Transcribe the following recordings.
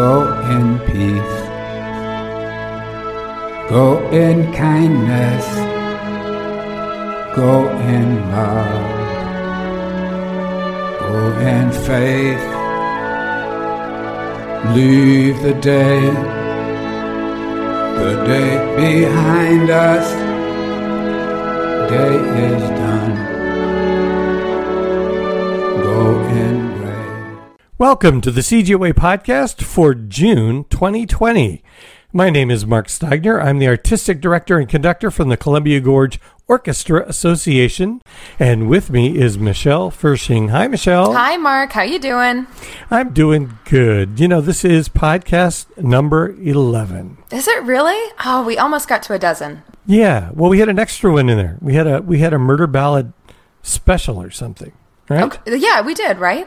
Go in peace. Go in kindness. Go in love. Go in faith. Leave the day, the day behind us. Day is Welcome to the CGOA podcast for June 2020. My name is Mark Steigner. I'm the artistic director and conductor from the Columbia Gorge Orchestra Association, and with me is Michelle Fershing. Hi, Michelle. Hi, Mark. How you doing? I'm doing good. You know, this is podcast number 11. Is it really? Oh, we almost got to a dozen. Yeah. Well, we had an extra one in there. We had a we had a murder ballad special or something, right? Okay. Yeah, we did, right?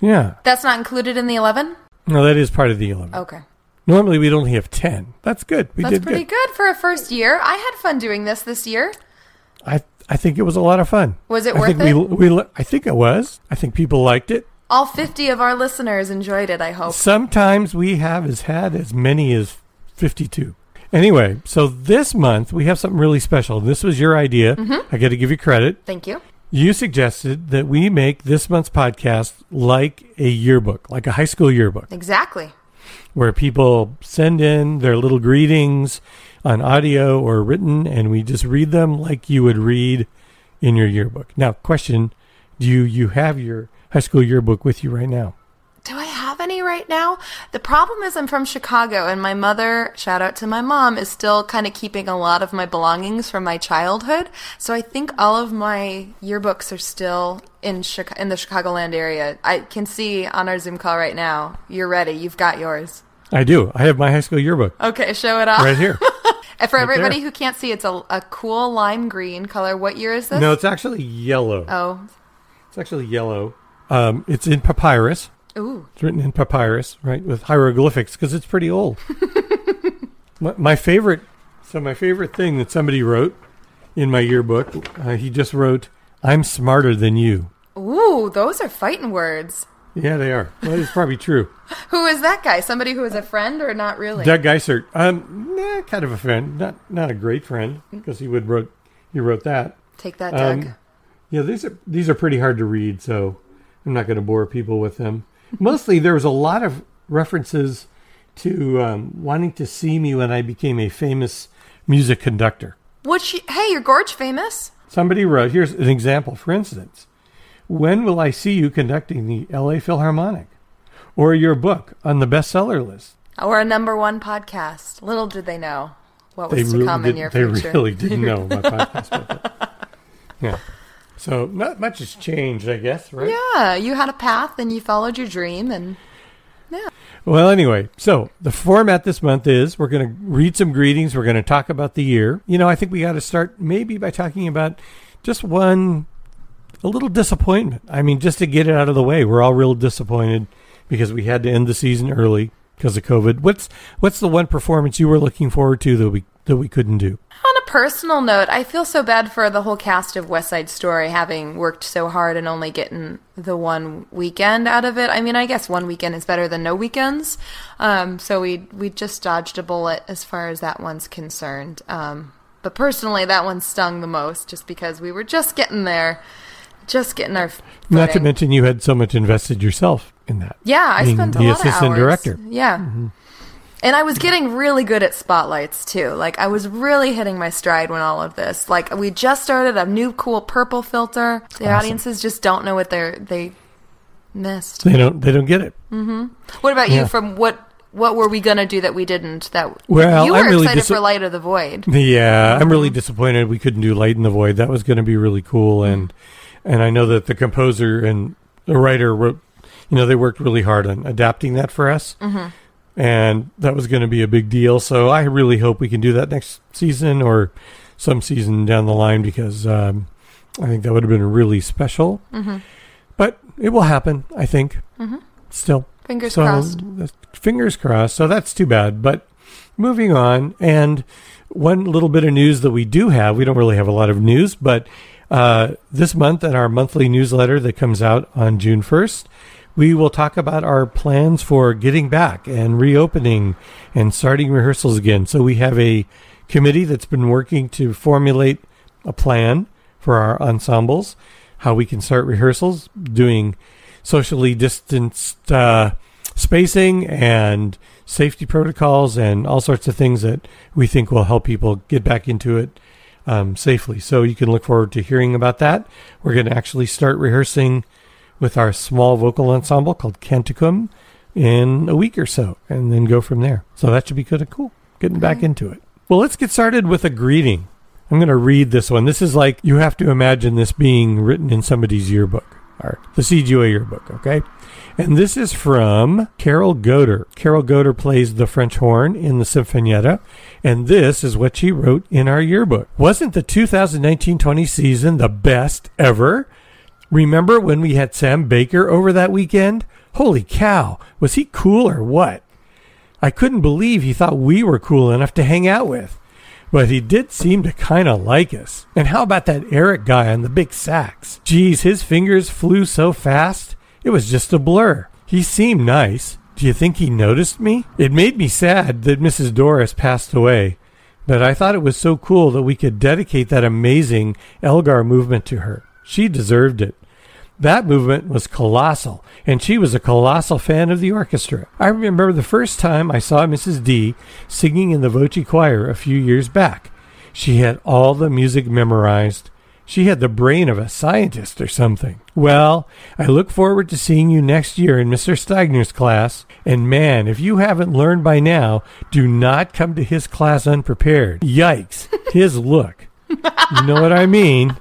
Yeah. That's not included in the 11? No, that is part of the 11. Okay. Normally we'd only have 10. That's good. We That's did pretty good for a first year. I had fun doing this this year. I I think it was a lot of fun. Was it I worth think it? We, we I think it was. I think people liked it. All 50 of our listeners enjoyed it, I hope. Sometimes we have as had as many as 52. Anyway, so this month we have something really special. This was your idea. Mm-hmm. I got to give you credit. Thank you. You suggested that we make this month's podcast like a yearbook, like a high school yearbook, Exactly. where people send in their little greetings on audio or written, and we just read them like you would read in your yearbook. Now, question: Do you you have your high school yearbook with you right now? Do I have any right now? The problem is I'm from Chicago and my mother, shout out to my mom, is still kind of keeping a lot of my belongings from my childhood. So I think all of my yearbooks are still in Chica- in the Chicagoland area. I can see on our Zoom call right now. You're ready. You've got yours. I do. I have my high school yearbook Okay, show it off. right here. And for right everybody there. who can't see, it's a, a cool lime green color. What year is this? no, it's actually yellow. Oh, It's actually yellow. Um, it's in papyrus. Ooh. It's written in papyrus, right, with hieroglyphics because it's pretty old. my, my favorite, so my favorite thing that somebody wrote in my yearbook, uh, he just wrote, "I'm smarter than you." Ooh, those are fighting words. Yeah, they are. Well, it's probably true. Who is that guy? Somebody who is a friend or not really? Doug Geisert, um, nah, kind of a friend, not not a great friend because he would wrote he wrote that. Take that, Doug. Um, Yeah, these are these are pretty hard to read, so I'm not going to bore people with them. Mostly, there was a lot of references to um, wanting to see me when I became a famous music conductor. Which, hey, you're Gorge famous. Somebody wrote, here's an example, for instance, when will I see you conducting the LA Philharmonic? Or your book on the bestseller list? Or a number one podcast. Little did they know what They was to really, come in your they future. They really didn't know with it. Yeah. So not much has changed, I guess, right? Yeah, you had a path and you followed your dream, and yeah. Well, anyway, so the format this month is we're going to read some greetings. We're going to talk about the year. You know, I think we got to start maybe by talking about just one, a little disappointment. I mean, just to get it out of the way, we're all real disappointed because we had to end the season early because of COVID. What's what's the one performance you were looking forward to that we that we couldn't do? Oh, Personal note, I feel so bad for the whole cast of West Side Story having worked so hard and only getting the one weekend out of it. I mean, I guess one weekend is better than no weekends. Um, so we we just dodged a bullet as far as that one's concerned. Um, but personally, that one stung the most just because we were just getting there, just getting our. Not to mention you had so much invested yourself in that. Yeah, I spent a the lot assistant of hours. director. Yeah. Mm-hmm. And I was getting really good at spotlights too. Like I was really hitting my stride when all of this. Like we just started a new cool purple filter. The Awesome. audiences just don't know what they're they missed. They don't they don't get it. Mm-hmm. What about Yeah. you? From what what were we gonna do that we didn't? That Well, you were I'm really excited dis- for Light of the Void. Yeah, I'm really mm-hmm. disappointed we couldn't do Light in the Void. That was going to be really cool, mm-hmm. and and I know that the composer and the writer wrote, you know, they worked really hard on adapting that for us, and that was going to be a big deal. So I really hope we can do that next season or some season down the line because um, I think that would have been really special. But it will happen, I think. Still, Fingers so, crossed. Fingers crossed. So that's too bad. But moving on, and one little bit of news that we do have, we don't really have a lot of news, but uh, this month in our monthly newsletter that comes out on June 1st, we will talk about our plans for getting back and reopening and starting rehearsals again. So we have a committee that's been working to formulate a plan for our ensembles, how we can start rehearsals, doing socially distanced uh, spacing and safety protocols and all sorts of things that we think will help people get back into it um, safely. So you can look forward to hearing about that. We're going to actually start rehearsing with our small vocal ensemble called Canticum in a week or so and then go from there. So that should be kind of cool, getting back into it. Well, let's get started with a greeting. I'm going to read this one. This is like you have to imagine this being written in somebody's yearbook, or the CGOA yearbook, okay? And this is from Carol Goder. Carol Goder plays the French horn in the Sinfonietta, and this is what she wrote in our yearbook. Wasn't the 2019-20 season the best ever? Remember when we had Sam Baker over that weekend? Holy cow, was he cool or what? I couldn't believe he thought we were cool enough to hang out with. But he did seem to kind of like us. And how about that Eric guy on the big sax? Geez, his fingers flew so fast. It was just a blur. He seemed nice. Do you think he noticed me? It made me sad that Mrs. Doris passed away, but I thought it was so cool that we could dedicate that amazing Elgar movement to her. She deserved it. That movement was colossal, and she was a colossal fan of the orchestra. I remember the first time I saw Mrs. D singing in the Voce choir a few years back. She had all the music memorized. She had the brain of a scientist or something. Well, I look forward to seeing you next year in Mr. Steigner's class. And man, if you haven't learned by now, do not come to his class unprepared. Yikes. His look. You know what I mean.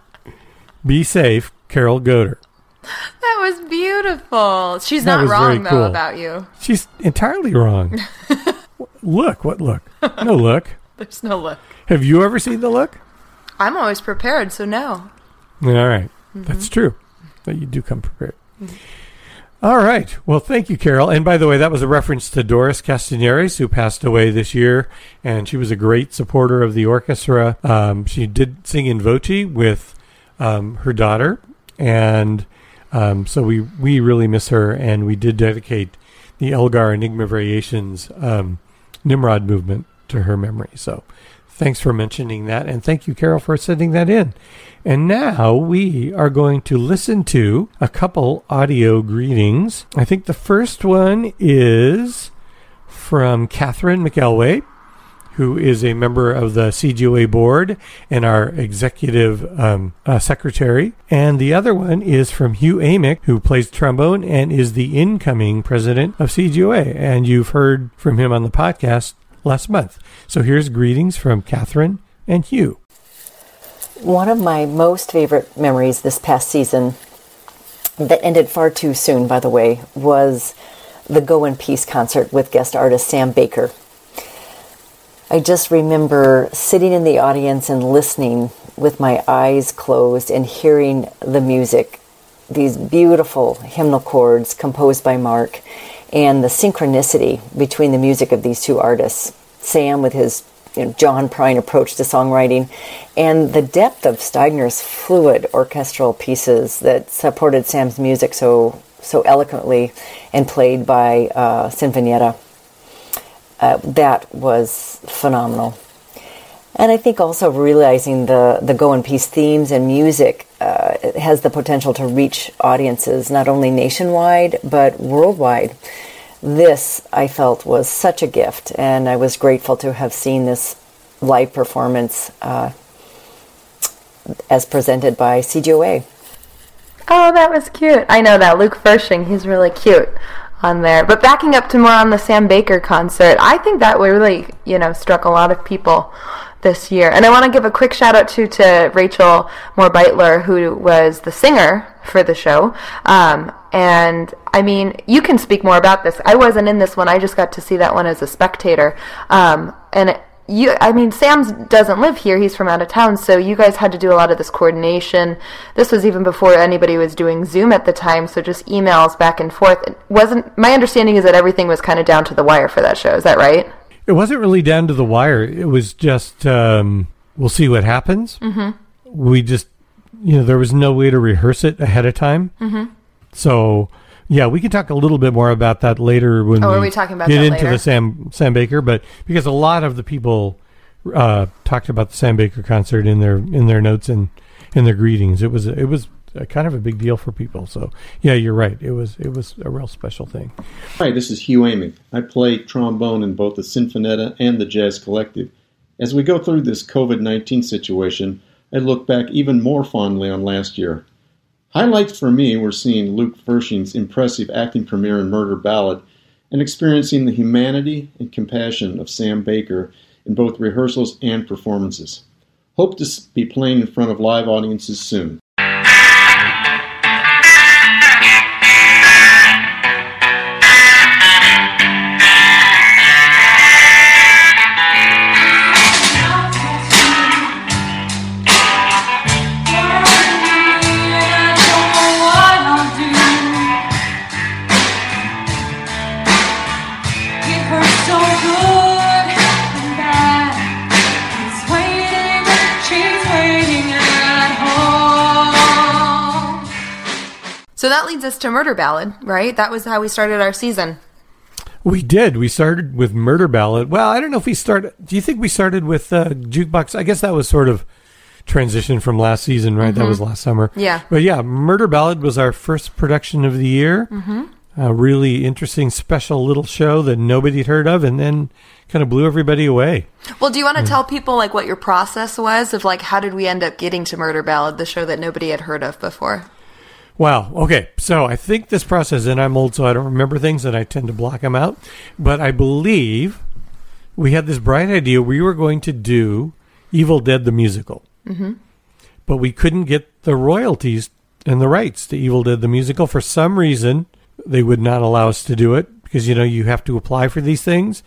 Be safe, Carol Goder. That was beautiful. She's That not wrong though cool. about you. She's entirely wrong. look, what look? No look. There's no look. Have you ever seen the look? I'm always prepared, so no. All right. That's true. But you do come prepared. All right. Well, thank you, Carol. And by the way, that was a reference to Doris Castaneres, who passed away this year, and she was a great supporter of the orchestra. Um, she did sing in Voce with um, her daughter, and um, so we we really miss her. And we did dedicate the Elgar Enigma Variations um, Nimrod movement to her memory. So thanks for mentioning that, and thank you, Carol, for sending that in. And now we are going to listen to a couple audio greetings. I think the first one is from Catherine McElway, who is a member of the CGOA board and our executive um, uh, secretary. And the other one is from Hugh Amick, who plays trombone and is the incoming president of CGOA. And you've heard from him on the podcast last month. So here's greetings from Catherine and Hugh. One of my most favorite memories this past season, that ended far too soon, by the way, was the Go in Peace concert with guest artist Sam Baker. I just remember sitting in the audience and listening with my eyes closed and hearing the music, these beautiful hymnal chords composed by Mark, and the synchronicity between the music of these two artists. Sam with his you know, John Prine approach to songwriting, and the depth of Steigner's fluid orchestral pieces that supported Sam's music so so eloquently, and played by uh, Sinfonietta. Uh, that was phenomenal. And I think also realizing the, the Go in Peace themes and music uh, has the potential to reach audiences not only nationwide but worldwide. This I felt was such a gift, and I was grateful to have seen this live performance uh, as presented by CGOA. Oh, that was cute. I know that Luke Fershing. He's really cute on there. But backing up to more on the Sam Baker concert, I think that really, you know, struck a lot of people this year. And I want to give a quick shout out to to Rachel Moore Beitler, who was the singer for the show. Um, and I mean, you can speak more about this. I wasn't in this one. I just got to see that one as a spectator. Um, and it, you, I mean, Sam doesn't live here. He's from out of town. So you guys had to do a lot of this coordination. This was even before anybody was doing Zoom at the time. So just emails back and forth. It wasn't, my understanding is that everything was kind of down to the wire for that show. Is that right? It wasn't really down to the wire. It was just um, we'll see what happens. Mm-hmm. We just, you know, there was no way to rehearse it ahead of time. Mm-hmm. So Yeah, we can talk a little bit more about that later when Oh, we are we talking about get into later? the Sam Sam Baker. But because a lot of the people uh, talked about the Sam Baker concert in their in their notes and in their greetings, it was it was a, kind of a big deal for people. So yeah, you're right. It was it was a real special thing. Hi, this is Hugh Amick. I play trombone in both the Sinfonietta and the Jazz Collective. As we go through this COVID 19 situation, I look back even more fondly on last year. Highlights for me were seeing Luke Fershing's impressive acting premiere in Murder Ballad and experiencing the humanity and compassion of Sam Baker in both rehearsals and performances. Hope to be playing in front of live audiences soon. That leads us to Murder Ballad, right? That was how we started our season. We did. We started with Murder Ballad. Well, I don't know if we started. Do you think we started with uh, Jukebox? I guess that was sort of transition from last season, right? That was last summer. Yeah. But yeah, Murder Ballad was our first production of the year. Mm-hmm. A really interesting, special little show that nobody had heard of, and then kind of blew everybody away. Well, do you want to tell people like what your process was of like how did we end up getting to Murder Ballad, the show that nobody had heard of before? Wow. Okay. So I think this process, and I'm old, so I don't remember things, and I tend to block them out. But I believe we had this bright idea. We were going to do Evil Dead the musical, mm-hmm. but we couldn't get the royalties and the rights to Evil Dead the musical for some reason. They would not allow us to do it because you know you have to apply for these things,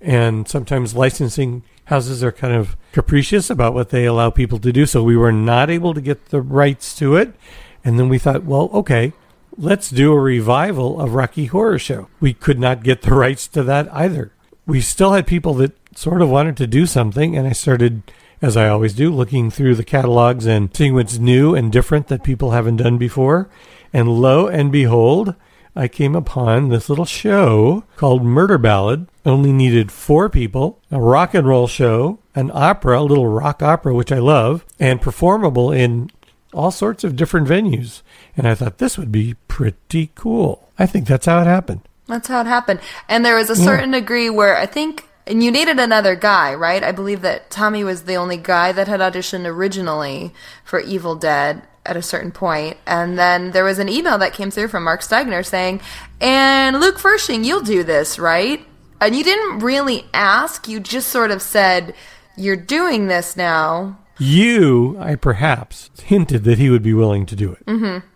and sometimes licensing houses are kind of capricious about what they allow people to do. So we were not able to get the rights to it. And then we thought, well, okay, let's do a revival of Rocky Horror Show. We could not get the rights to that either. We still had people that sort of wanted to do something, and I started, as I always do, looking through the catalogs and seeing what's new and different that people haven't done before. And lo and behold, I came upon this little show called Murder Ballad. Only needed four people, a rock and roll show, an opera, a little rock opera, which I love, and performable in all sorts of different venues. And I thought this would be pretty cool. I think that's how it happened. That's how it happened. And there was a certain degree where I think, and you needed another guy, right? I believe that Tommy was the only guy that had auditioned originally for Evil Dead at a certain point. And then there was an email that came through from Mark Steigner saying, and Luke Fershing, you'll do this, right? And you didn't really ask, you just sort of said, you're doing this now. You, I perhaps, hinted that he would be willing to do it. Mm-hmm.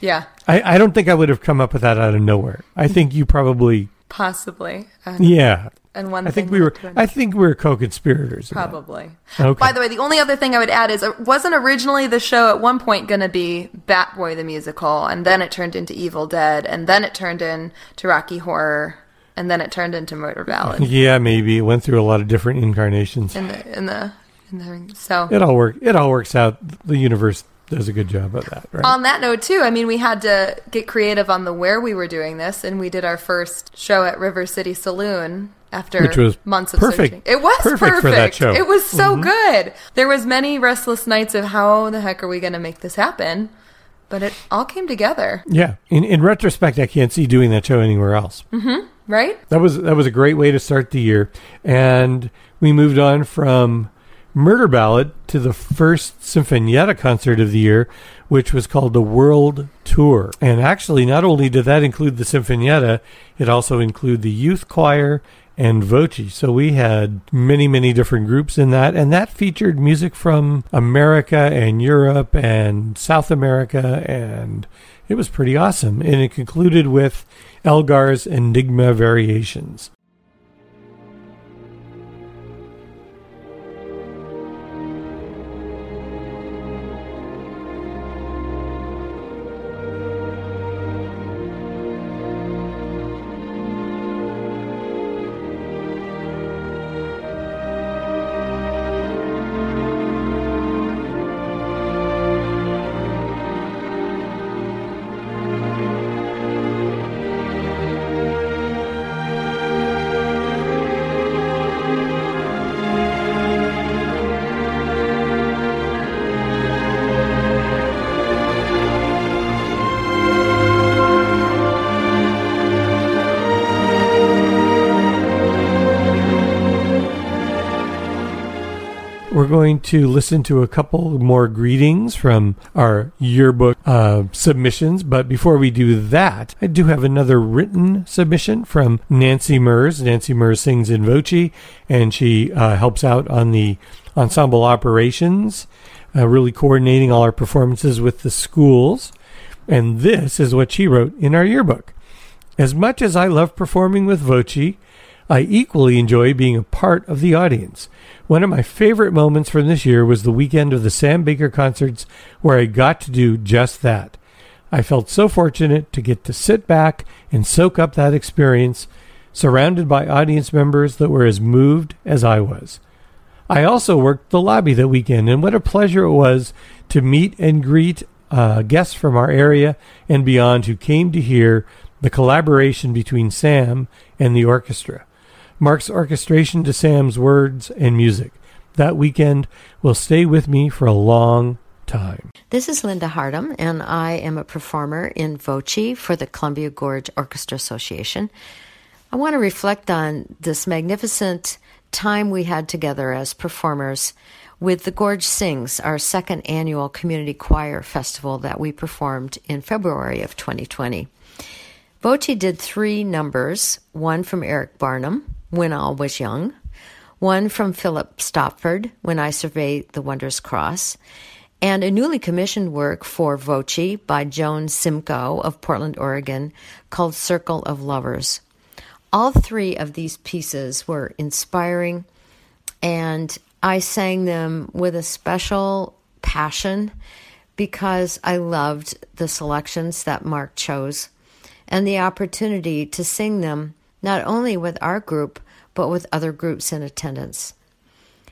Yeah, I, I don't think I would have come up with that out of nowhere. I think you probably, possibly. Yeah. and one I think we were. led to another. I think we were co-conspirators. Probably. Okay. By the way, the only other thing I would add is it wasn't originally the show at one point going to be Batboy the musical, and then it turned into Evil Dead, and then it turned into Rocky Horror, and then it turned into Murder Ballad. Yeah, maybe it went through a lot of different incarnations. in the in the the so. It all work. It all works out. The universe does a good job of that, right? On that note, too, I mean, we had to get creative on the where we were doing this, and we did our first show at River City Saloon after Which was months of perfect. searching. It was Perfect perfect, for that show. Mm-hmm. It was so good. There was many restless nights of how the heck are we going to make this happen, but it all came together, yeah. In in retrospect, I can't see doing that show anywhere else. right? That was that was a great way to start the year, and we moved on from Murder Ballad to the first Sinfonietta concert of the year, which was called the World Tour. And actually, not only did that include the Sinfonietta, it also included the youth choir and Voci. So we had many, many different groups in that, and that featured music from America and Europe and South America, and it was pretty awesome. And it concluded with Elgar's Enigma Variations. Going to listen to a couple more greetings from our yearbook uh, submissions. But before we do that, I do have another written submission from Nancy Mers. Nancy Mers sings in Voce, and she uh, helps out on the ensemble operations, uh, really coordinating all our performances with the schools. And this is what she wrote in our yearbook. As much as I love performing with Voce, I equally enjoy being a part of the audience. One of my favorite moments from this year was the weekend of the Sam Baker concerts where I got to do just that. I felt so fortunate to get to sit back and soak up that experience, surrounded by audience members that were as moved as I was. I also worked the lobby that weekend, and what a pleasure it was to meet and greet uh, guests from our area and beyond who came to hear the collaboration between Sam and the orchestra. Mark's orchestration to Sam's words and music. That weekend will stay with me for a long time. This is Linda Hardam, and I am a performer in Voce for the Columbia Gorge Orchestra Association. I want to reflect on this magnificent time we had together as performers with the Gorge Sings, our second annual community choir festival that we performed in February of 2020. Voce did three numbers one from Eric Barnum, When All Was Young, one from Philip Stopford, When I Surveyed the Wondrous Cross, and a newly commissioned work for Voce by Joan Szymko of Portland, Oregon, called Circle of Lovers. All three of these pieces were inspiring, and I sang them with a special passion because I loved the selections that Mark chose and the opportunity to sing them not only with our group, but with other groups in attendance.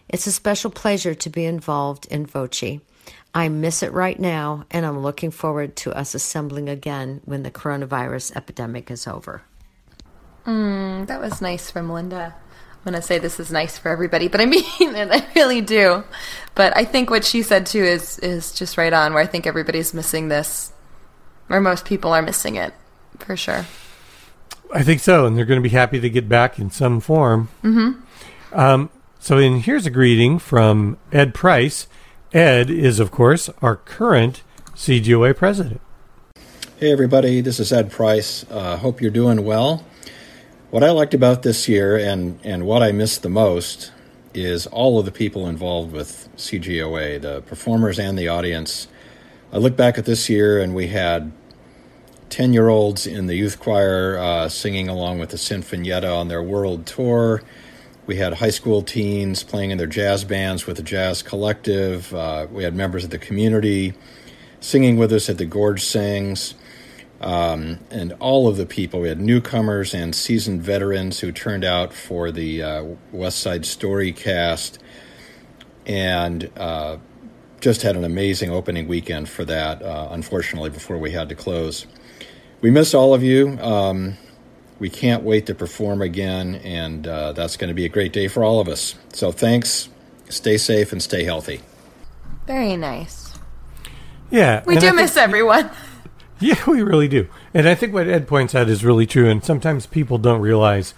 It's a special pleasure to be involved in Voce. I miss it right now, and I'm looking forward to us assembling again when the coronavirus epidemic is over. Mm, that was nice from Linda. I'm going to say this is nice for everybody, but I mean it. I really do. But I think what she said too is is just right on. Where I think everybody's missing this, or most people are missing it for sure. I think so, and they're going to be happy to get back in some form. Mm-hmm. Um, so, in here's a greeting from Ed Price. Ed is, of course, our current CGOA president. Hey, everybody, this is Ed Price. Uh, hope you're doing well. What I liked about this year and, and what I missed the most is all of the people involved with CGOA, the performers and the audience. I look back at this year and we had 10 year olds in the youth choir uh, singing along with the Sinfonietta on their world tour. We had high school teens playing in their jazz bands with the Jazz Collective. Uh, we had members of the community singing with us at the Gorge Sings. Um, and all of the people, we had newcomers and seasoned veterans who turned out for the uh, West Side Story cast. And uh, just had an amazing opening weekend for that, uh, unfortunately, before we had to close we miss all of you. Um, we can't wait to perform again, and uh, that's going to be a great day for all of us. So thanks. Stay safe and stay healthy. Very nice. Yeah. We do miss everyone. Yeah, we really do. And I think what Ed points out is really true. And sometimes people don't realize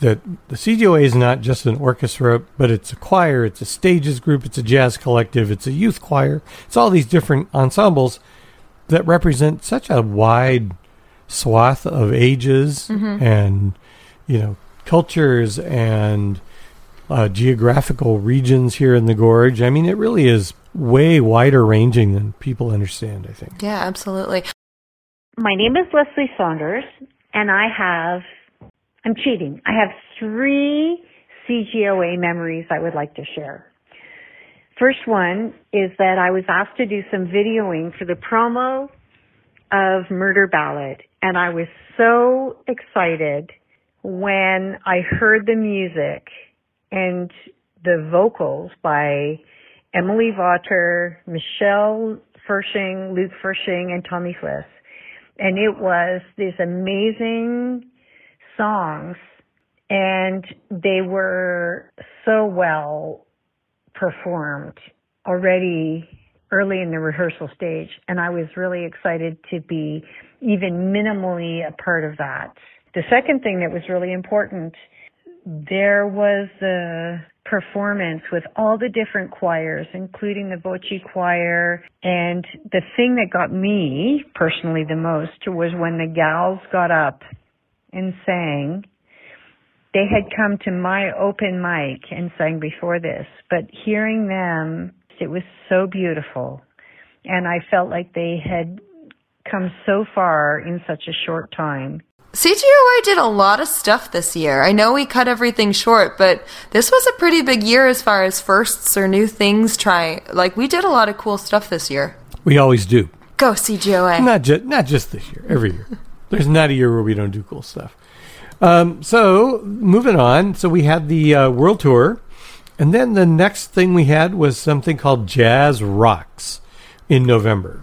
that the CGOA is not just an orchestra, but it's a choir, it's a stages group, it's a jazz collective, it's a youth choir. It's all these different ensembles that represent such a wide swath of ages Mhm. and you know cultures and uh, geographical regions here in the gorge. I mean, it really is way wider ranging than people understand. I think. Yeah, absolutely. My name is Leslie Saunders, and I have, I'm cheating. I have three CGOA memories I would like to share. First one is that I was asked to do some videoing for the promo of Murder Ballad, and I was so excited when I heard the music and the vocals by Emily Vaughter, Michelle Fershing, Luke Fershing, and Tommy Fliss. And it was these amazing songs, and they were so well performed already early in the rehearsal stage. And I was really excited to be even minimally a part of that. The second thing that was really important there was a performance with all the different choirs, including the Voci choir. And the thing that got me personally the most was when the gals got up and sang. They had come to my open mic and sang before this, but hearing them, it was so beautiful. And I felt like they had come so far in such a short time. CGOA did a lot of stuff this year. I know we cut everything short, but this was a pretty big year as far as firsts or new things try. Like we did a lot of cool stuff this year. We always do. Go CGOA. Not just not just this year. Every year. There's not a year where we don't do cool stuff. Um, so moving on. So we had the uh, world tour, and then the next thing we had was something called Jazz Rocks in November,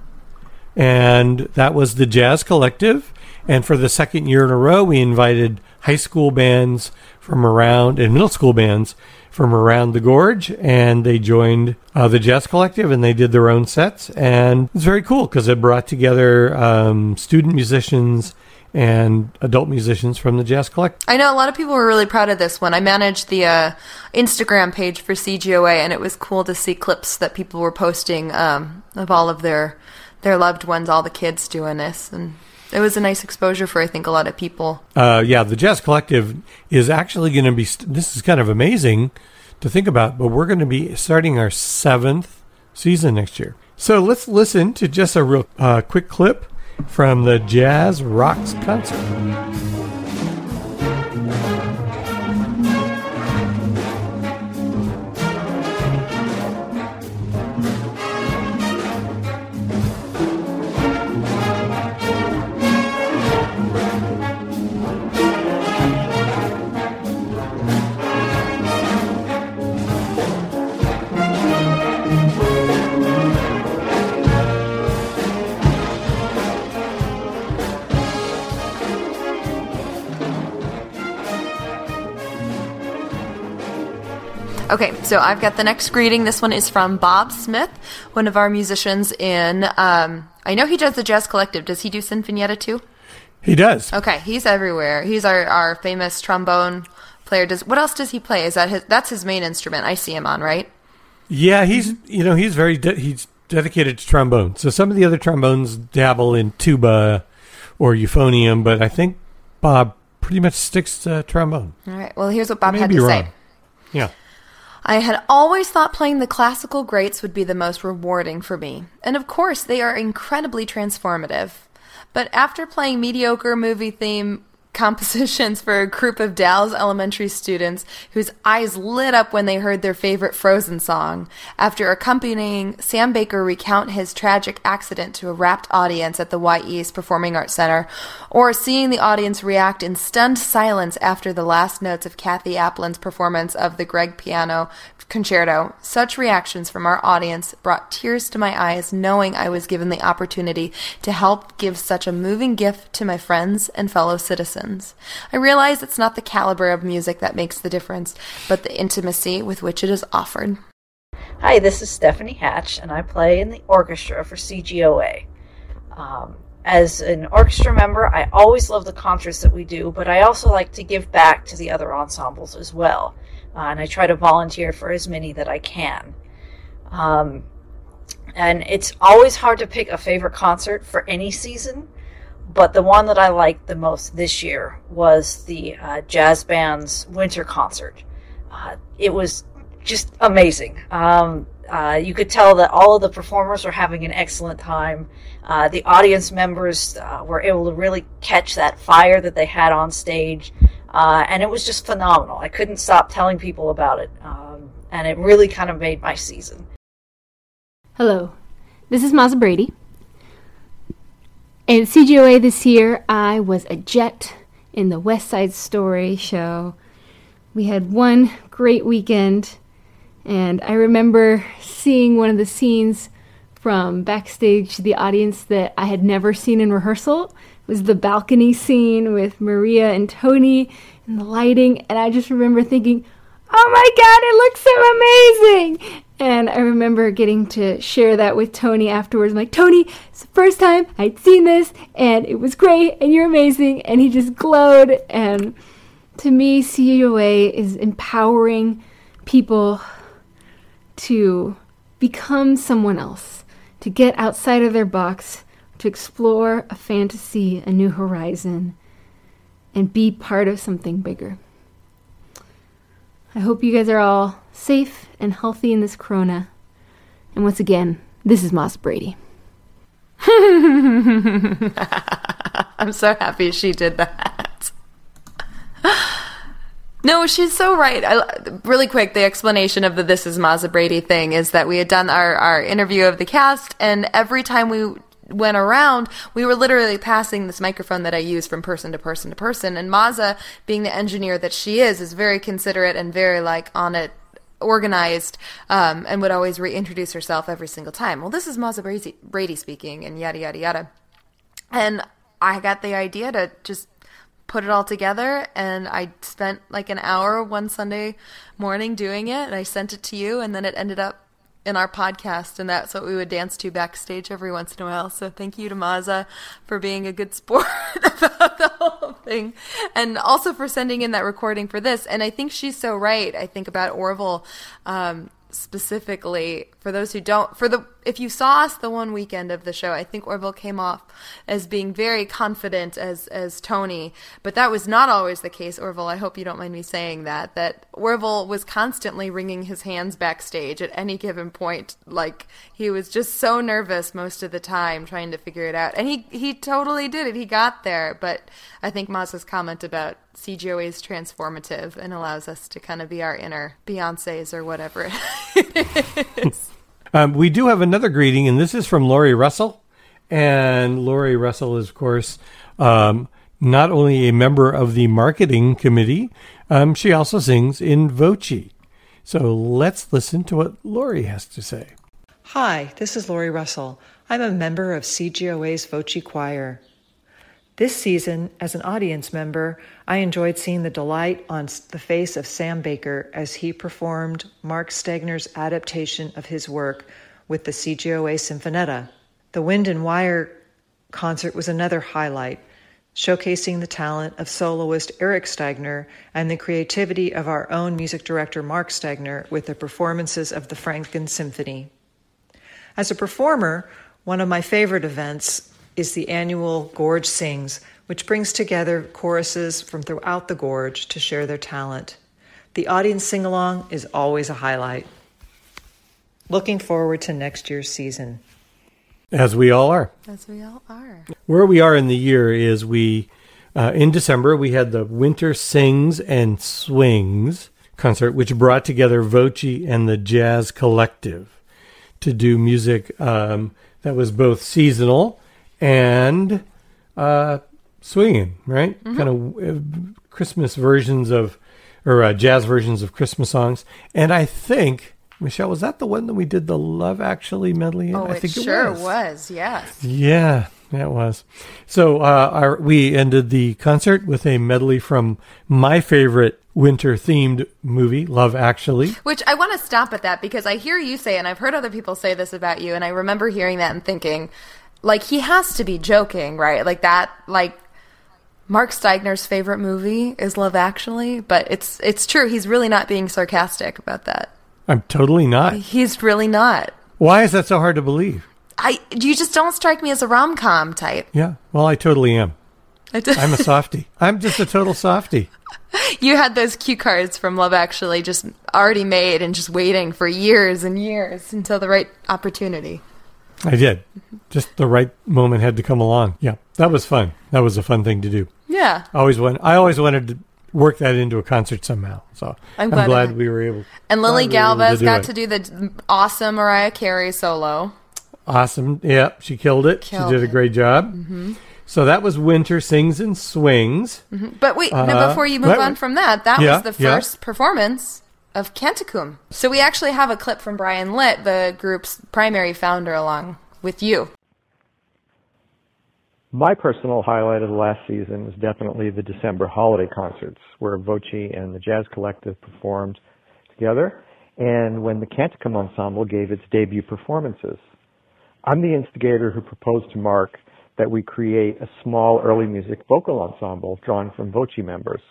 and that was the Jazz Collective. And for the second year in a row, we invited high school bands from around and middle school bands from around the gorge, and they joined uh, the Jazz Collective, and they did their own sets, and it's very cool because it brought together um, student musicians and adult musicians from the Jazz Collective. I know a lot of people were really proud of this one. I managed the uh, Instagram page for CGOA, and it was cool to see clips that people were posting um, of all of their their loved ones, all the kids doing this, and it was a nice exposure for I think a lot of people. Uh, yeah, the Jazz Collective is actually going to be. St- this is kind of amazing to think about, but we're going to be starting our seventh season next year. So let's listen to just a real uh, quick clip from the Jazz Rocks concert. Okay, so I've got the next greeting. This one is from Bob Smith, one of our musicians in. Um, I know he does the Jazz Collective. Does he do Sinfonietta too? He does. Okay, he's everywhere. He's our, our famous trombone player. Does what else does he play? Is that his? That's his main instrument. I see him on right. Yeah, he's you know he's very de- he's dedicated to trombone. So some of the other trombones dabble in tuba or euphonium, but I think Bob pretty much sticks to trombone. All right. Well, here's what Bob had be to wrong. say. Yeah. I had always thought playing the classical greats would be the most rewarding for me, and of course they are incredibly transformative. But after playing mediocre movie theme compositions for a group of Dalles Elementary students whose eyes lit up when they heard their favorite Frozen song, after accompanying Sam Baker recount his tragic accident to a rapt audience at the Wy'east Performing Arts Center, or seeing the audience react in stunned silence after the last notes of Kathy Aplin's performance of the Grieg Piano concerto, such reactions from our audience brought tears to my eyes knowing I was given the opportunity to help give such a moving gift to my friends and fellow citizens. I realize it's not the caliber of music that makes the difference, but the intimacy with which it is offered. Hi, this is Stephanie Hatch, and I play in the orchestra for CGOA. Um, as an orchestra member, I always love the concerts that we do, but I also like to give back to the other ensembles as well. Uh, and I try to volunteer for as many that I can. Um, and it's always hard to pick a favorite concert for any season, but the one that I liked the most this year was the uh, jazz band's winter concert. Uh, it was just amazing. Um, uh, you could tell that all of the performers were having an excellent time. Uh, the audience members uh, were able to really catch that fire that they had on stage, uh, and it was just phenomenal. I couldn't stop telling people about it, um, and it really kind of made my season. Hello, this is Maza Brady. In CGOA this year, I was a jet in the West Side Story show. We had one great weekend, and I remember seeing one of the scenes from backstage to the audience that I had never seen in rehearsal. It was the balcony scene with Maria and Tony and the lighting, and I just remember thinking, oh my god, it looks so amazing! And I remember getting to share that with Tony afterwards. I'm like, Tony, it's the first time I'd seen this, and it was great, and you're amazing. And he just glowed, and To me, CUA is empowering people to become someone else, to get outside of their box, to explore a fantasy, a new horizon, and be part of something bigger. I hope you guys are all safe and healthy in this corona. And once again, this is Moss Brady. I'm so happy she did that. No, she's so right. I, really quick, the explanation of the "This is Maza Brady" thing is that we had done our, our interview of the cast, and every time we went around, we were literally passing this microphone that I use from person to person to person. And Maza, being the engineer that she is, is very considerate and very like on it organized um, and would always reintroduce herself every single time. Well, this is Maza Brady, Brady speaking, and yada yada yada. And I got the idea to just put it all together and I spent like an hour one Sunday morning doing it and I sent it to you and then it ended up in our podcast and that's what we would dance to backstage every once in a while. So thank you to Maza for being a good sport about the whole thing and also for sending in that recording for this. And I think she's so right. I think about Orville um, specifically for those who don't for the if you saw us the one weekend of the show i think orville came off as being very confident as as tony. But that was not always the case orville. I hope you don't mind me saying that that orville was constantly wringing his hands backstage at any given point. Like he was just so nervous most of the time trying to figure it out. And he he totally did it. He got there. But i think maz's comment about CGOA is transformative and allows us to kind of be our inner Beyonces or whatever it is. Um, we do have another greeting, and this is from Laurie Russell. And Laurie Russell is, of course, um, not only a member of the marketing committee, um, she also sings in Voce. So let's listen to what Laurie has to say. Hi, this is Laurie Russell. I'm a member of CGOA's Voce Choir. This season, as an audience member, I enjoyed seeing the delight on the face of Sam Baker as he performed Mark Steigner's adaptation of his work with the CGOA Sinfonietta. The Wind and Wire concert was another highlight, showcasing the talent of soloist Eric Steigner and the creativity of our own music director Mark Steigner with the performances of the Franken Symphony. As a performer, one of my favorite events is the annual Gorge Sings, which brings together choruses from throughout the gorge to share their talent. The audience sing along is always a highlight. Looking forward to next year's season. As we all are. As we all are. Where we are in the year is we, uh, in December, we had the Winter Sings and Swings concert, which brought together Voce and the Jazz Collective to do music um, that was both seasonal and uh, swinging, right? Mm-hmm. Kind of uh, Christmas versions of, or uh, jazz versions of Christmas songs. And I think, Michelle, was that the one that we did the Love Actually medley in? Oh, I it think sure was. was. Yes. Yeah, it was. So uh, our, we ended the concert with a medley from my favorite winter themed movie, Love Actually. Which I want to stop at that because I hear you say, and I've heard other people say this about you, and I remember hearing that and thinking, like, he has to be joking, right? Like that, like. Mark Steigner's favorite movie is Love Actually, but it's it's true. He's really not being sarcastic about that. I'm totally not. He's really not. Why is that so hard to believe? I you just don't strike me as a rom com type. Yeah, well, I totally am. I I'm a softie. I'm just a total softie. you had those cue cards from Love Actually just already made and just waiting for years and years until the right opportunity. I did. Just the right moment had to come along. Yeah, that was fun. That was a fun thing to do. Yeah. I always want. I always wanted to work that into a concert somehow. So I'm I'm glad glad, we were able. And Lily glad we Galvez got it. to do the awesome Mariah Carey solo. Awesome. Yeah, she killed it. Killed she did a great job. Mhm. So that was Winter Sings and Swings. Mhm. But wait, no, Uh, before you move on from that, that Yeah, was the yeah. first performance of Canticum. So we actually have a clip from Brian Litt, the group's primary founder, along with you. My personal highlight of the last season was definitely the December holiday concerts where Voce and the Jazz Collective performed together and when the Canticum Ensemble gave its debut performances. I'm the instigator who proposed to Mark that we create a small early music vocal ensemble drawn from Voce members.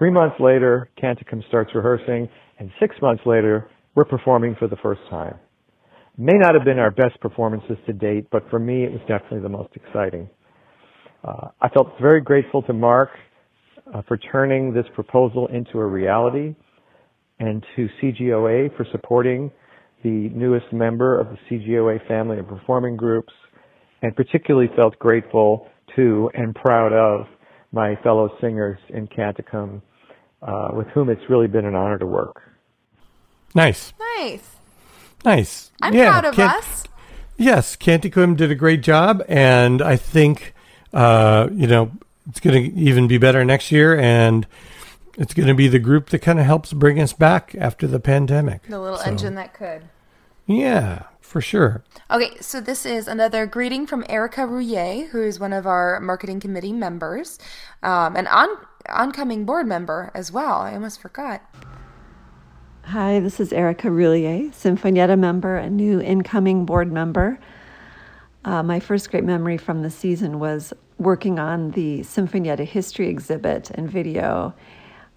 Three months later, Canticum starts rehearsing, and six months later, we're performing for the first time. May not have been our best performances to date, but for me, it was definitely the most exciting. Uh, I felt very grateful to Mark uh, for turning this proposal into a reality and to CGOA for supporting the newest member of the CGOA family of performing groups and particularly felt grateful to and proud of my fellow singers in Canticum uh, with whom it's really been an honor to work. Nice. Nice. Nice. I'm yeah, proud of Can- us. Yes, Canticum did a great job, and I think uh, you know it's going to even be better next year, and it's going to be the group that kind of helps bring us back after the pandemic. The little So, engine that could. Yeah, for sure. Okay, so this is another greeting from Erica Rouillet, who is one of our marketing committee members, um, an on oncoming board member as well. I almost forgot. Hi, this is Erica Roulier, Sinfonietta member and new incoming board member. Uh, my first great memory from the season was working on the Sinfonietta history exhibit and video.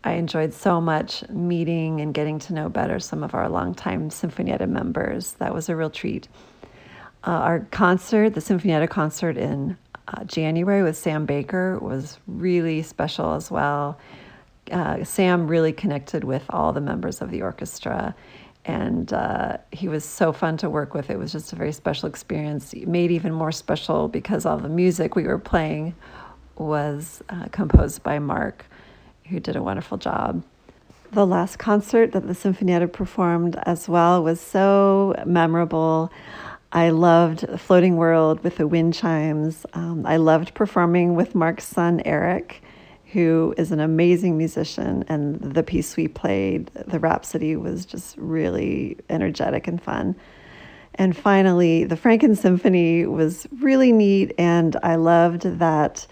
I enjoyed so much meeting and getting to know better some of our longtime Sinfonietta members. That was a real treat. Uh, our concert, the Sinfonietta concert in uh, January with Sam Baker, was really special as well. Uh, Sam really connected with all the members of the orchestra, and uh, he was so fun to work with. It was just a very special experience, made even more special because all the music we were playing was uh, composed by Mark, who did a wonderful job. The last concert that the Sinfonietta performed as well was so memorable. I loved Floating World with the wind chimes. Um, I loved performing with Mark's son, Eric, who is an amazing musician. And the piece we played, the Rhapsody, was just really energetic and fun. And finally, the Franken Symphony was really neat, and I loved that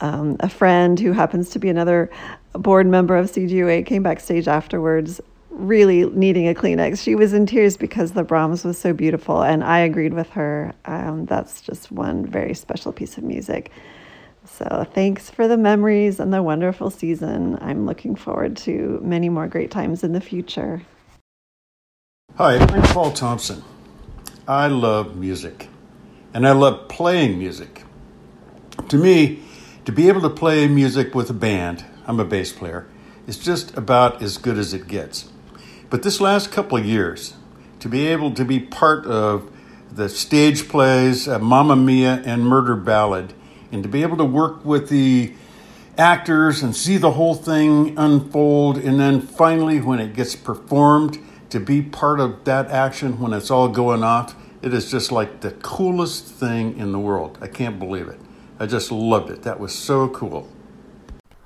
um, a friend who happens to be another board member of CGOA came backstage afterwards, really needing a Kleenex. She was in tears because the Brahms was so beautiful, and I agreed with her. Um, that's just one very special piece of music. So, thanks for the memories and the wonderful season. I'm looking forward to many more great times in the future. Hi, I'm Paul Thompson. I love music, and I love playing music. To me, to be able to play music with a band, I'm a bass player, is just about as good as it gets. But this last couple of years, to be able to be part of the stage plays, uh, Mamma Mia and Murder Ballad, and to be able to work with the actors and see the whole thing unfold, and then finally, when it gets performed, to be part of that action when it's all going off, it is just like the coolest thing in the world. I can't believe it. I just loved it. That was so cool.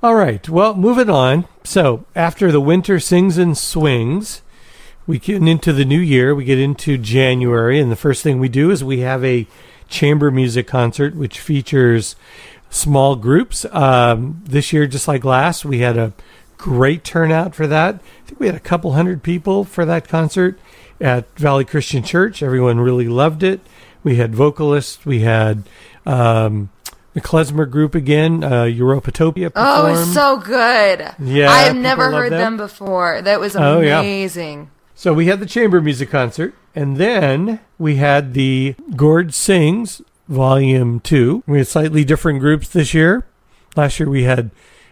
All right. Well, moving on. So after the winter sings and swings, we get into the new year. We get into January, and the first thing we do is we have a chamber music concert, which features small groups. Um, this year, just like last, we had a great turnout for that. I think we had a couple hundred people for that concert at Valley Christian Church. Everyone really loved it. We had vocalists. We had um, the klezmer group again, uh, Europatopia. Oh, performed. it's so good. Yeah, I've never heard them. them before. That was Oh, yeah. amazing. So we had the chamber music concert, and then we had the Gorge Sings Volume 2. We had slightly different groups this year. Last year we had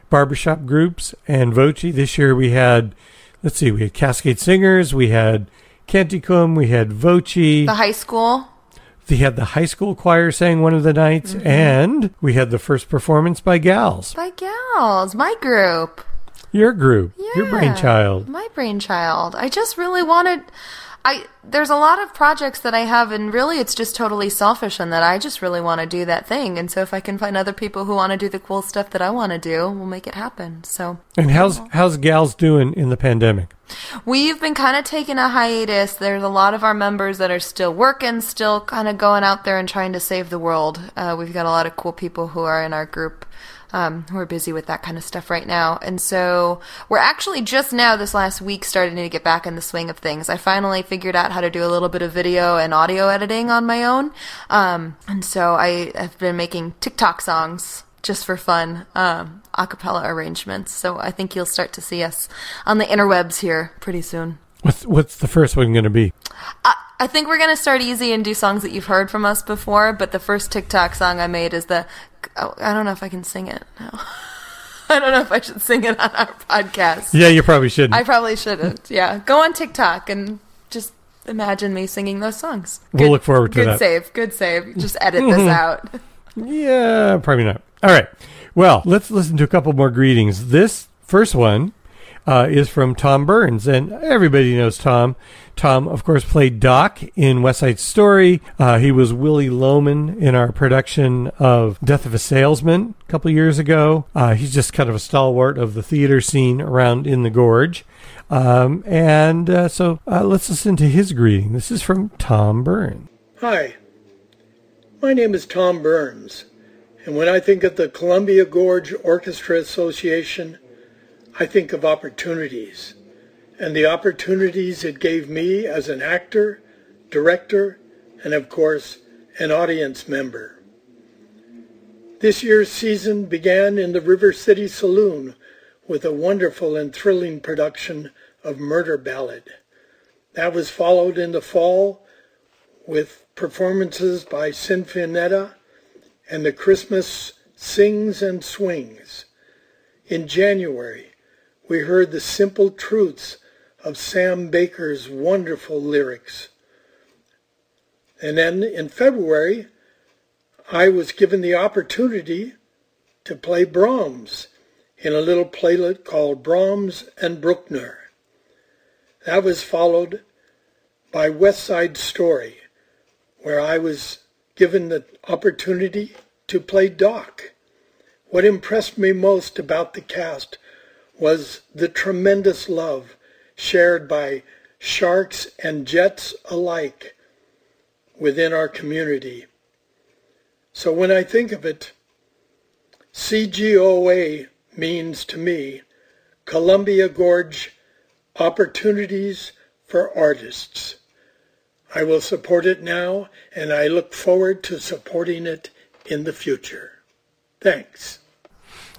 barbershop groups and Voci. This year we had, let's see, we had Cascade Singers, we had Canticum, we had Voci. The high school. We had the high school choir sang one of the nights, Mhm. and we had the first performance by Gals, By gals, my group. your group, your brainchild. My brainchild. I just really wanted. I there's a lot of projects that I have, and really it's just totally selfish in that I just really want to do that thing. And so if I can find other people who want to do the cool stuff that I want to do, we'll make it happen. So And how's how's Gals doing in the pandemic? We've been kind of taking a hiatus. There's a lot of our members that are still working, still kind of going out there and trying to save the world. Uh, we've got a lot of cool people who are in our group um, who are busy with that kind of stuff right now. And so we're actually just now, this last week, starting to get back in the swing of things. I finally figured out how to do a little bit of video and audio editing on my own. Um, and so I have been making TikTok songs just for fun um, a cappella arrangements. So I think you'll start to see us on the interwebs here pretty soon. What's what's the first one going to be? I, I think we're gonna start easy and do songs that you've heard from us before. But the first TikTok song I made is the. Oh, I don't know if I can sing it. No. I don't know if I should sing it on our podcast. Yeah, you probably shouldn't. I probably shouldn't. Yeah, go on TikTok and just imagine me singing those songs. We'll look forward to good that. Good save. Good save. Just edit this out. Yeah, probably not. All right. Well, let's listen to a couple more greetings. This first one uh, is from Tom Burns, and everybody knows Tom. Tom, of course, played Doc in West Side Story. Uh, he was Willie Loman in our production of Death of a Salesman a couple years ago. Uh, he's just kind of a stalwart of the theater scene around in the Gorge. Um, and uh, so uh, let's listen to his greeting. This is from Tom Burns. Hi, my name is Tom Burns, and when I think of the Columbia Gorge Orchestra Association, I think of opportunities and the opportunities it gave me as an actor, director, and of course, an audience member. This year's season began in the River City Saloon with a wonderful and thrilling production of Murder Ballad. That was followed in the fall with performances by Sinfonietta and the Christmas Sings and Swings. In January, we heard the simple truths of Sam Baker's wonderful lyrics. And then in February, I was given the opportunity to play Brahms in a little playlet called Brahms and Bruckner. That was followed by West Side Story, where I was given the opportunity to play Doc. What impressed me most about the cast was the tremendous love shared by sharks and jets alike within our community. So when I think of it, CGOA means to me Columbia Gorge Opportunities for Artists. I will support it now, and I look forward to supporting it in the future. Thanks.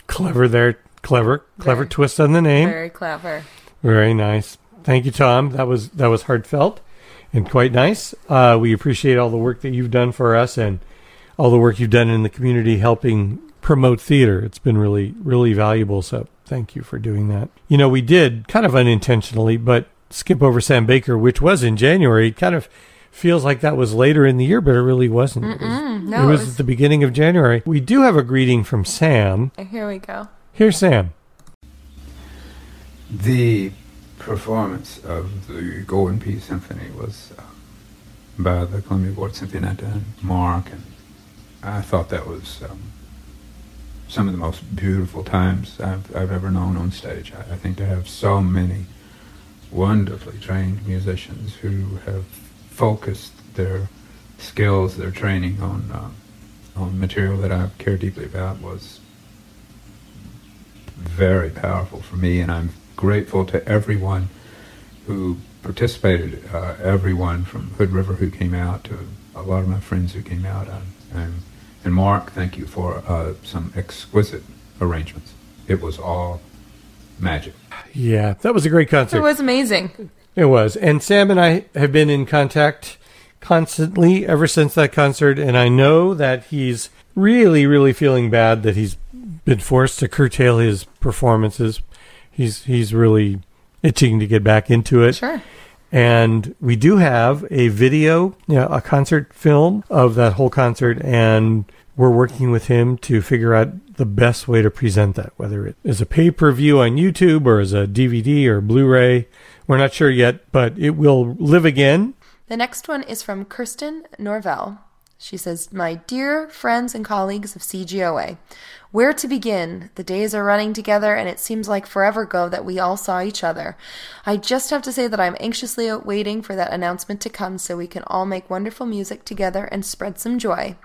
Clever there. Clever. Clever twist on the name. Very clever. Very nice. Thank you, Tom. That was that was heartfelt and quite nice. Uh, we appreciate all the work that you've done for us and all the work you've done in the community helping promote theater. It's been really really valuable. So thank you for doing that. You know, we did kind of unintentionally, but skip over Sam Baker, which was in January. It kind of feels like that was later in the year, but it really wasn't. It was, no, it it was was- at the beginning of January. We do have a greeting from Sam. Here we go. Here's Sam. The performance of the Golden Pea Symphony was uh, by the Columbia Gorge Sinfonietta and Mark, and I thought that was um, some of the most beautiful times I've, I've ever known on stage. I, I think to have so many wonderfully trained musicians who have focused their skills, their training on uh, on material that I care deeply about was very powerful for me, and I'm grateful to everyone who participated, uh, everyone from Hood River who came out, to a lot of my friends who came out. Um, and, and Mark, thank you for uh, some exquisite arrangements. It was all magic. Yeah, that was a great concert. It was amazing. It was. And Sam and I have been in contact constantly ever since that concert. And I know that he's really, really feeling bad that he's been forced to curtail his performances. He's, he's really itching to get back into it. Sure. And we do have a video, you know, a concert film of that whole concert. And we're working with him to figure out the best way to present that, whether it is a pay per view on YouTube or as a DVD or Blu ray. We're not sure yet, but it will live again. The next one is from Kirsten Norvell. She says, My dear friends and colleagues of CGOA, where to begin? The days are running together, and it seems like forever ago that we all saw each other. I just have to say that I'm anxiously waiting for that announcement to come so we can all make wonderful music together and spread some joy.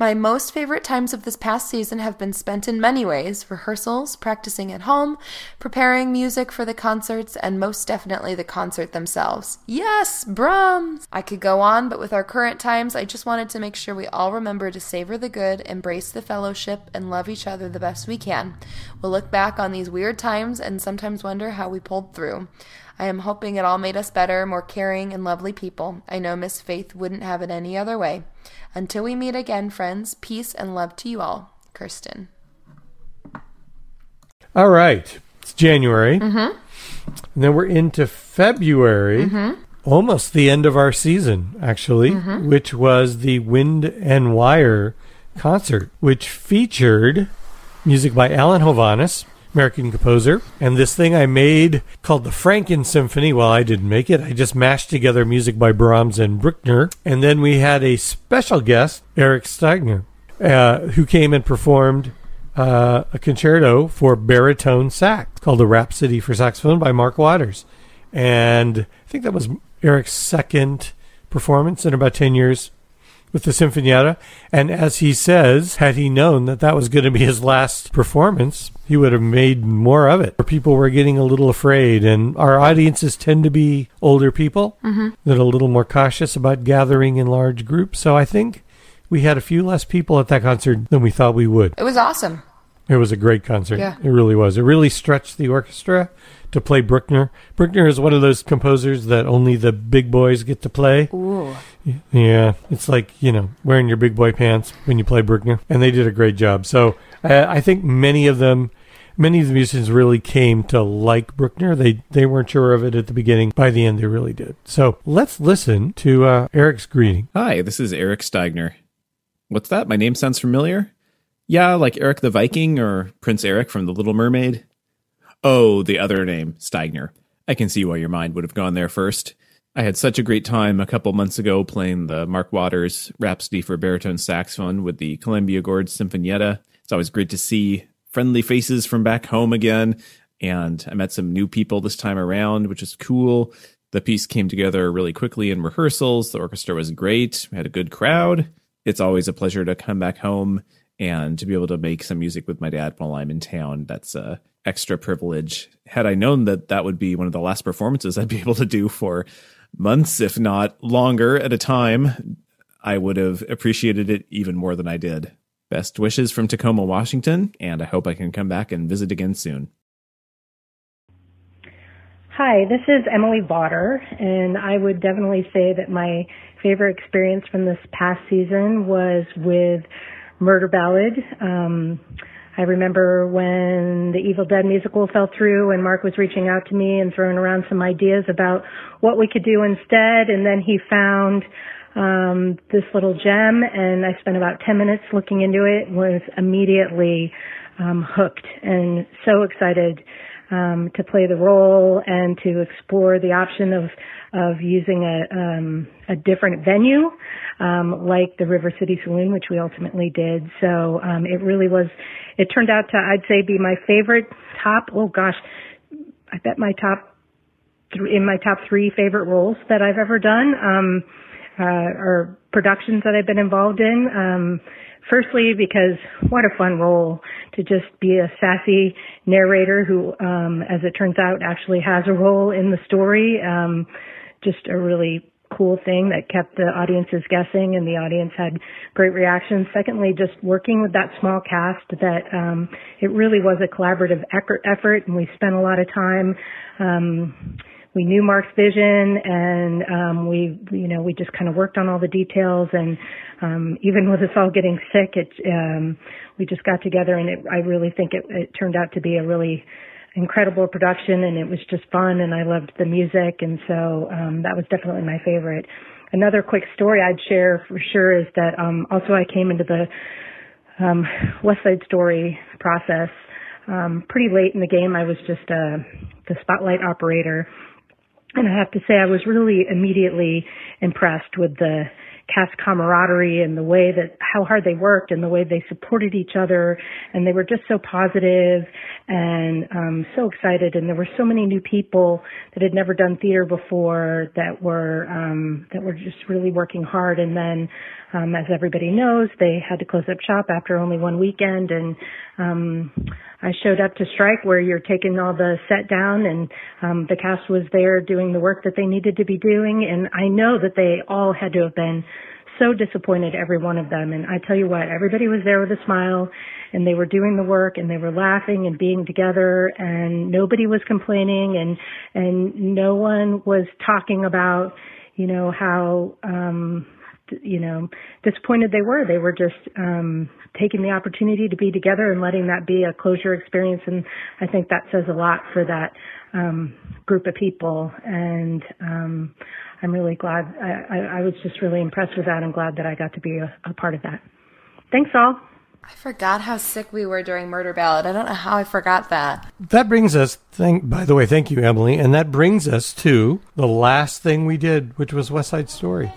My most favorite times of this past season have been spent in many ways rehearsals, practicing at home, preparing music for the concerts, and most definitely the concert themselves. Yes, Brahms! I could go on, but with our current times, I just wanted to make sure we all remember to savor the good, embrace the fellowship, and love each other the best we can. We'll look back on these weird times and sometimes wonder how we pulled through. I am hoping it all made us better, more caring, and lovely people. I know Miss Faith wouldn't have it any other way. Until we meet again, friends, peace and love to you all. Kirsten. All right. It's January. Mm-hmm. And then we're into February. Mm-hmm. Almost the end of our season, actually, Mhm. which was the Wind and Wire concert, which featured music by Alan Hovhaness, American composer. And this thing I made called the Franken Symphony. Well, I didn't make it. I just mashed together music by Brahms and Bruckner. And then we had a special guest, Eric Steigner, uh, who came and performed uh, a concerto for baritone sax called the Rhapsody for Saxophone by Mark Waters. And I think that was Eric's second performance in about 10 years with the Sinfonietta. And as he says, had he known that that was going to be his last performance, he would have made more of it. People were getting a little afraid, and our audiences tend to be older people Mhm. that are a little more cautious about gathering in large groups. So I think we had a few less people at that concert than we thought we would. It was awesome. It was a great concert. Yeah. It really was. It really stretched the orchestra to play Bruckner. Bruckner is one of those composers that only the big boys get to play. Ooh. Yeah, it's like, you know, wearing your big boy pants when you play Bruckner. And they did a great job. So uh, I think many of them, many of the musicians really came to like Bruckner. They, they weren't sure of it at the beginning. By the end, they really did. So let's listen to uh, Eric's greeting. Hi, this is Eric Steigner. What's that? My name sounds familiar? Yeah, like Eric the Viking or Prince Eric from The Little Mermaid. Oh, the other name, Steigner. I can see why your mind would have gone there first. I had such a great time a couple months ago playing the Mark Waters Rhapsody for Baritone Saxophone with the Columbia Gorge Sinfonietta. It's always great to see friendly faces from back home again, and I met some new people this time around, which is cool. The piece came together really quickly in rehearsals. The orchestra was great. We had a good crowd. It's always a pleasure to come back home and to be able to make some music with my dad while I'm in town. That's a extra privilege. Had I known that that would be one of the last performances I'd be able to do for months, if not longer at a time, I would have appreciated it even more than I did. Best wishes from Tacoma, Washington, and I hope I can come back and visit again soon. Hi, this is Emily Botter, and I would definitely say that my favorite experience from this past season was with Murder Ballad. Um, I remember when the Evil Dead musical fell through and Mark was reaching out to me and throwing around some ideas about what we could do instead, and then he found um, this little gem, and I spent about 10 minutes looking into it, was immediately um, hooked and so excited um, to play the role and to explore the option of of using a um, a different venue, um, like the River City Saloon, which we ultimately did. So um, it really was. It turned out to I'd say be my favorite top. Oh gosh, I bet my top three in my top three favorite roles that I've ever done. Um, uh, or productions that I've been involved in. Um, firstly, because what a fun role to just be a sassy narrator who, um, as it turns out, actually has a role in the story. Um, just a really cool thing that kept the audiences guessing and the audience had great reactions. Secondly, just working with that small cast that um, it really was a collaborative effort, and we spent a lot of time um, we knew Mark's vision and um, we, you know, we just kind of worked on all the details and um, even with us all getting sick, it, um, we just got together and it, I really think it, it turned out to be a really incredible production and it was just fun and I loved the music and so um, that was definitely my favorite. Another quick story I'd share for sure is that um, also I came into the um, West Side Story process um, pretty late in the game. I was just uh, the spotlight operator and I have to say I was really immediately impressed with the cast camaraderie and the way that how hard they worked and the way they supported each other. And they were just so positive and um so excited. And there were so many new people that had never done theater before that were um that were just really working hard. And then um as everybody knows they had to close up shop after only one weekend and um I showed up to strike where you're taking all the set down and um the cast was there doing the work that they needed to be doing and I know that they all had to have been so disappointed, every one of them. And I tell you what, everybody was there with a smile and they were doing the work and they were laughing and being together and nobody was complaining and, and no one was talking about, you know, how, um, you know, disappointed they were. They were just um, taking the opportunity to be together and letting that be a closure experience. And I think that says a lot for that um, group of people. And um, I'm really glad. I, I, I was just really impressed with that. I'm glad that I got to be a, a part of that. Thanks all. I forgot how sick we were during Murder Ballad. I don't know how I forgot that. That brings us, thank, by the way, thank you, Emily. And that brings us to the last thing we did, which was West Side Story.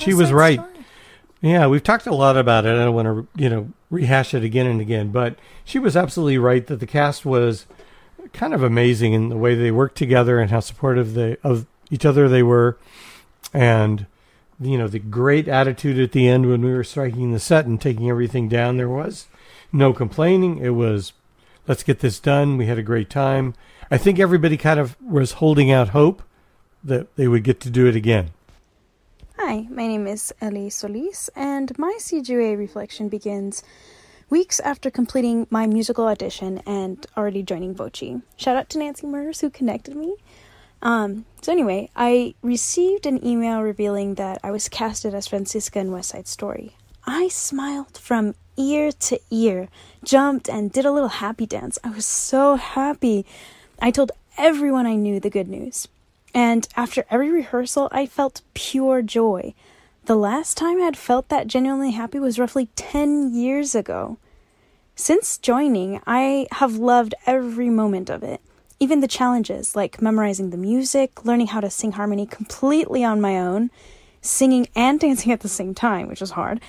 And she was right. Yeah, we've talked a lot about it. I don't want to, you know, rehash it again and again, but she was absolutely right that the cast was kind of amazing in the way they worked together and how supportive they of each other they were, and you know the great attitude at the end when we were striking the set and taking everything down. There was no complaining. It was let's get this done. We had a great time. I think everybody kind of was holding out hope that they would get to do it again. Hi, my name is Ellie Solis, and my CGA reflection begins weeks after completing my musical audition and already joining Voci. Shout out to Nancy Murs who connected me. Um, so anyway, I received an email revealing that I was casted as Francisca in West Side Story. I smiled from ear to ear, jumped and did a little happy dance. I was so happy. I told everyone I knew the good news. And after every rehearsal, I felt pure joy. The last time I had felt that genuinely happy was roughly 10 years ago. Since joining, I have loved every moment of it. Even the challenges, like memorizing the music, learning how to sing harmony completely on my own, singing and dancing at the same time, which was hard,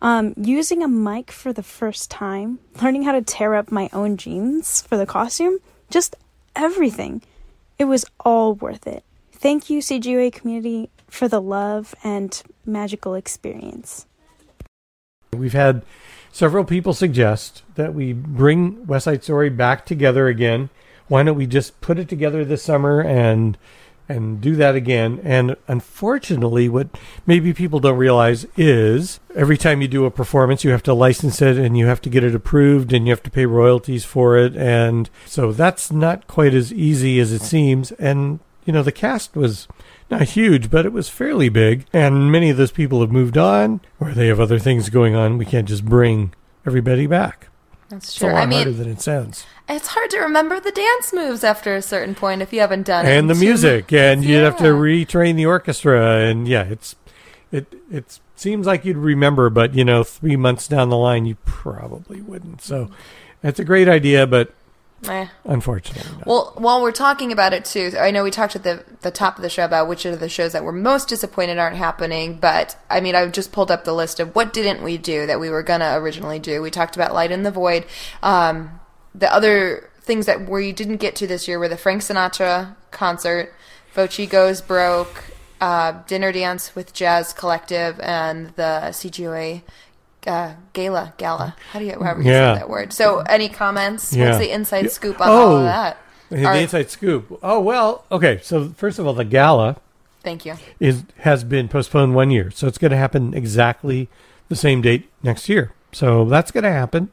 um, using a mic for the first time, learning how to tear up my own jeans for the costume, just everything. It was all worth it. Thank you, CGA community, for the love and magical experience. We've had several people suggest that we bring West Side Story back together again. Why don't we just put it together this summer and and do that again? And unfortunately, what maybe people don't realize is every time you do a performance, you have to license it and you have to get it approved and you have to pay royalties for it. And so that's not quite as easy as it seems. And you know, the cast was not huge, but it was fairly big. And many of those people have moved on or they have other things going on. We can't just bring everybody back. That's It's true. a lot I mean, harder than it sounds. It's hard to remember the dance moves after a certain point if you haven't done it. And the music, and you'd have to retrain the orchestra, and yeah, it's it it seems like you'd remember, but you know, three months down the line, you probably wouldn't. So, it's a great idea, but Eh. Unfortunately. not. Well, while we're talking about it too, I know we talked at the the top of the show about which of the shows that we're most disappointed aren't happening. But I mean, I've just pulled up the list of what didn't we do that we were gonna originally do. We talked about Light in the Void. Um, the other things that we didn't get to this year were the Frank Sinatra concert, Voci Goes Broke, uh, Dinner Dance with Jazz Collective, and the CGOA uh, gala. Gala. How do you, however you Yeah. say that word. So, any comments? Yeah. What's the inside scoop on all of that? The inside scoop. Oh well, okay. So first of all, the gala Thank you. is has been postponed one year, so it's going to happen exactly the same date next year. So that's going to happen.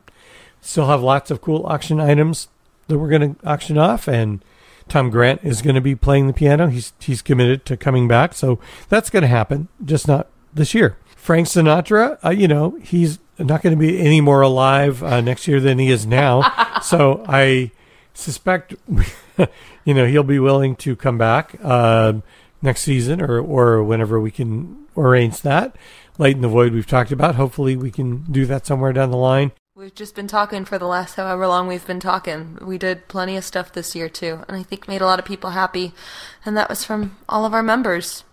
Still have lots of cool auction items that we're going to auction off, and Tom Grant is going to be playing the piano. He's he's committed to coming back, so that's going to happen, just not this year. Frank Sinatra, uh, you know, he's not going to be any more alive uh, next year than he is now. so I suspect, you know, he'll be willing to come back um next season or or whenever we can arrange that. Light in the Void we've talked about. Hopefully we can do that somewhere down the line. We've just been talking for the last however long we've been talking. We did plenty of stuff this year too, and I think made a lot of people happy. And that was from all of our members,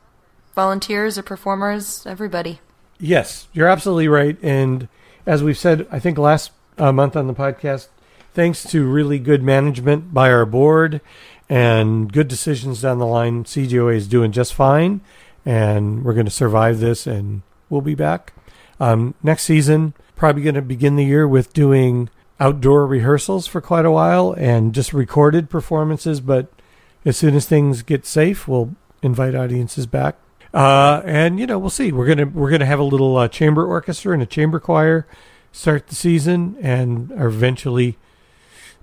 volunteers or performers, everybody. Yes, you're absolutely right. And as we've said, I think last uh, month on the podcast, thanks to really good management by our board and good decisions down the line, CGOA is doing just fine. And we're going to survive this and we'll be back. Um, next season, probably going to begin the year with doing outdoor rehearsals for quite a while and just recorded performances. But as soon as things get safe, we'll invite audiences back. Uh, and you know, we'll see. We're gonna we're gonna have a little uh, chamber orchestra and a chamber choir start the season, and eventually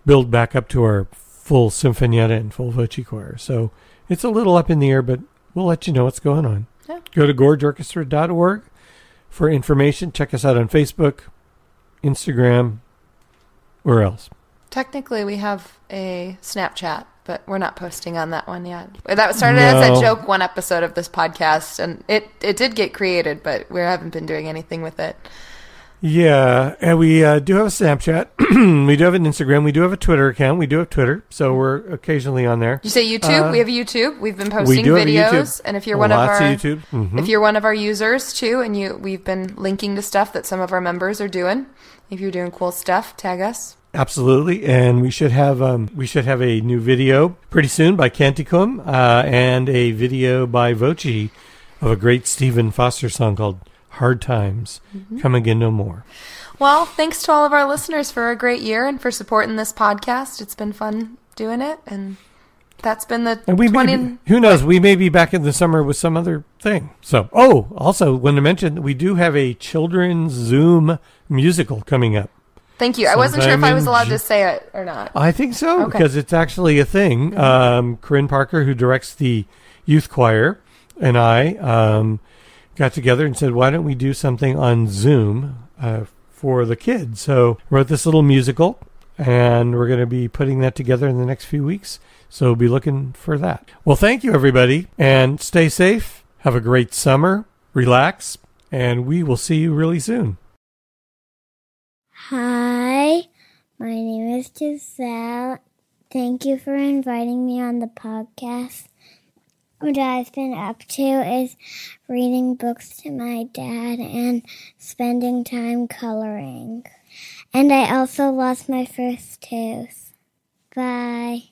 build back up to our full sinfonietta and full Voci choir. So it's a little up in the air, but we'll let you know what's going on. Yeah. Go to gorgeorchestra.org for information. Check us out on Facebook, Instagram, where else? Technically, we have a Snapchat, but we're not posting on that one yet. That started as a joke one episode of this podcast, and it it did get created, but we haven't been doing anything with it. Yeah, and we uh, do have a Snapchat. we do have an Instagram. We do have a Twitter account. We do have Twitter, so we're occasionally on there. You say YouTube? Uh, we have YouTube. We've been we posting do have videos, and if you're one of Lots our of YouTube. Mhm. if you're one of our users too, and you we've been linking to stuff that some of our members are doing. If you're doing cool stuff, tag us. Absolutely, and we should have um, we should have a new video pretty soon by Canticum uh, and a video by Voci of a great Stephen Foster song called "Hard Times." Mhm. Come again, no more. Well, thanks to all of our listeners for a great year and for supporting this podcast. It's been fun doing it, and that's been the And we may 20. be, who knows? We may be back in the summer with some other thing. So, oh, also, want to mention we do have a children's Zoom musical coming up. Thank you. I wasn't sure if I was allowed Ju- to say it or not. I think so Okay. because it's actually a thing. Um, Corinne Parker, who directs the youth choir, and I um, got together and said, "Why don't we do something on Zoom uh, for the kids?" So wrote this little musical, and we're going to be putting that together in the next few weeks. So be looking for that. Well, thank you everybody, and stay safe. Have a great summer. Relax, and we will see you really soon. Hi, my name is Giselle. Thank you for inviting me on the podcast. What I've been up to is reading books to my dad and spending time coloring. And I also lost my first tooth. Bye.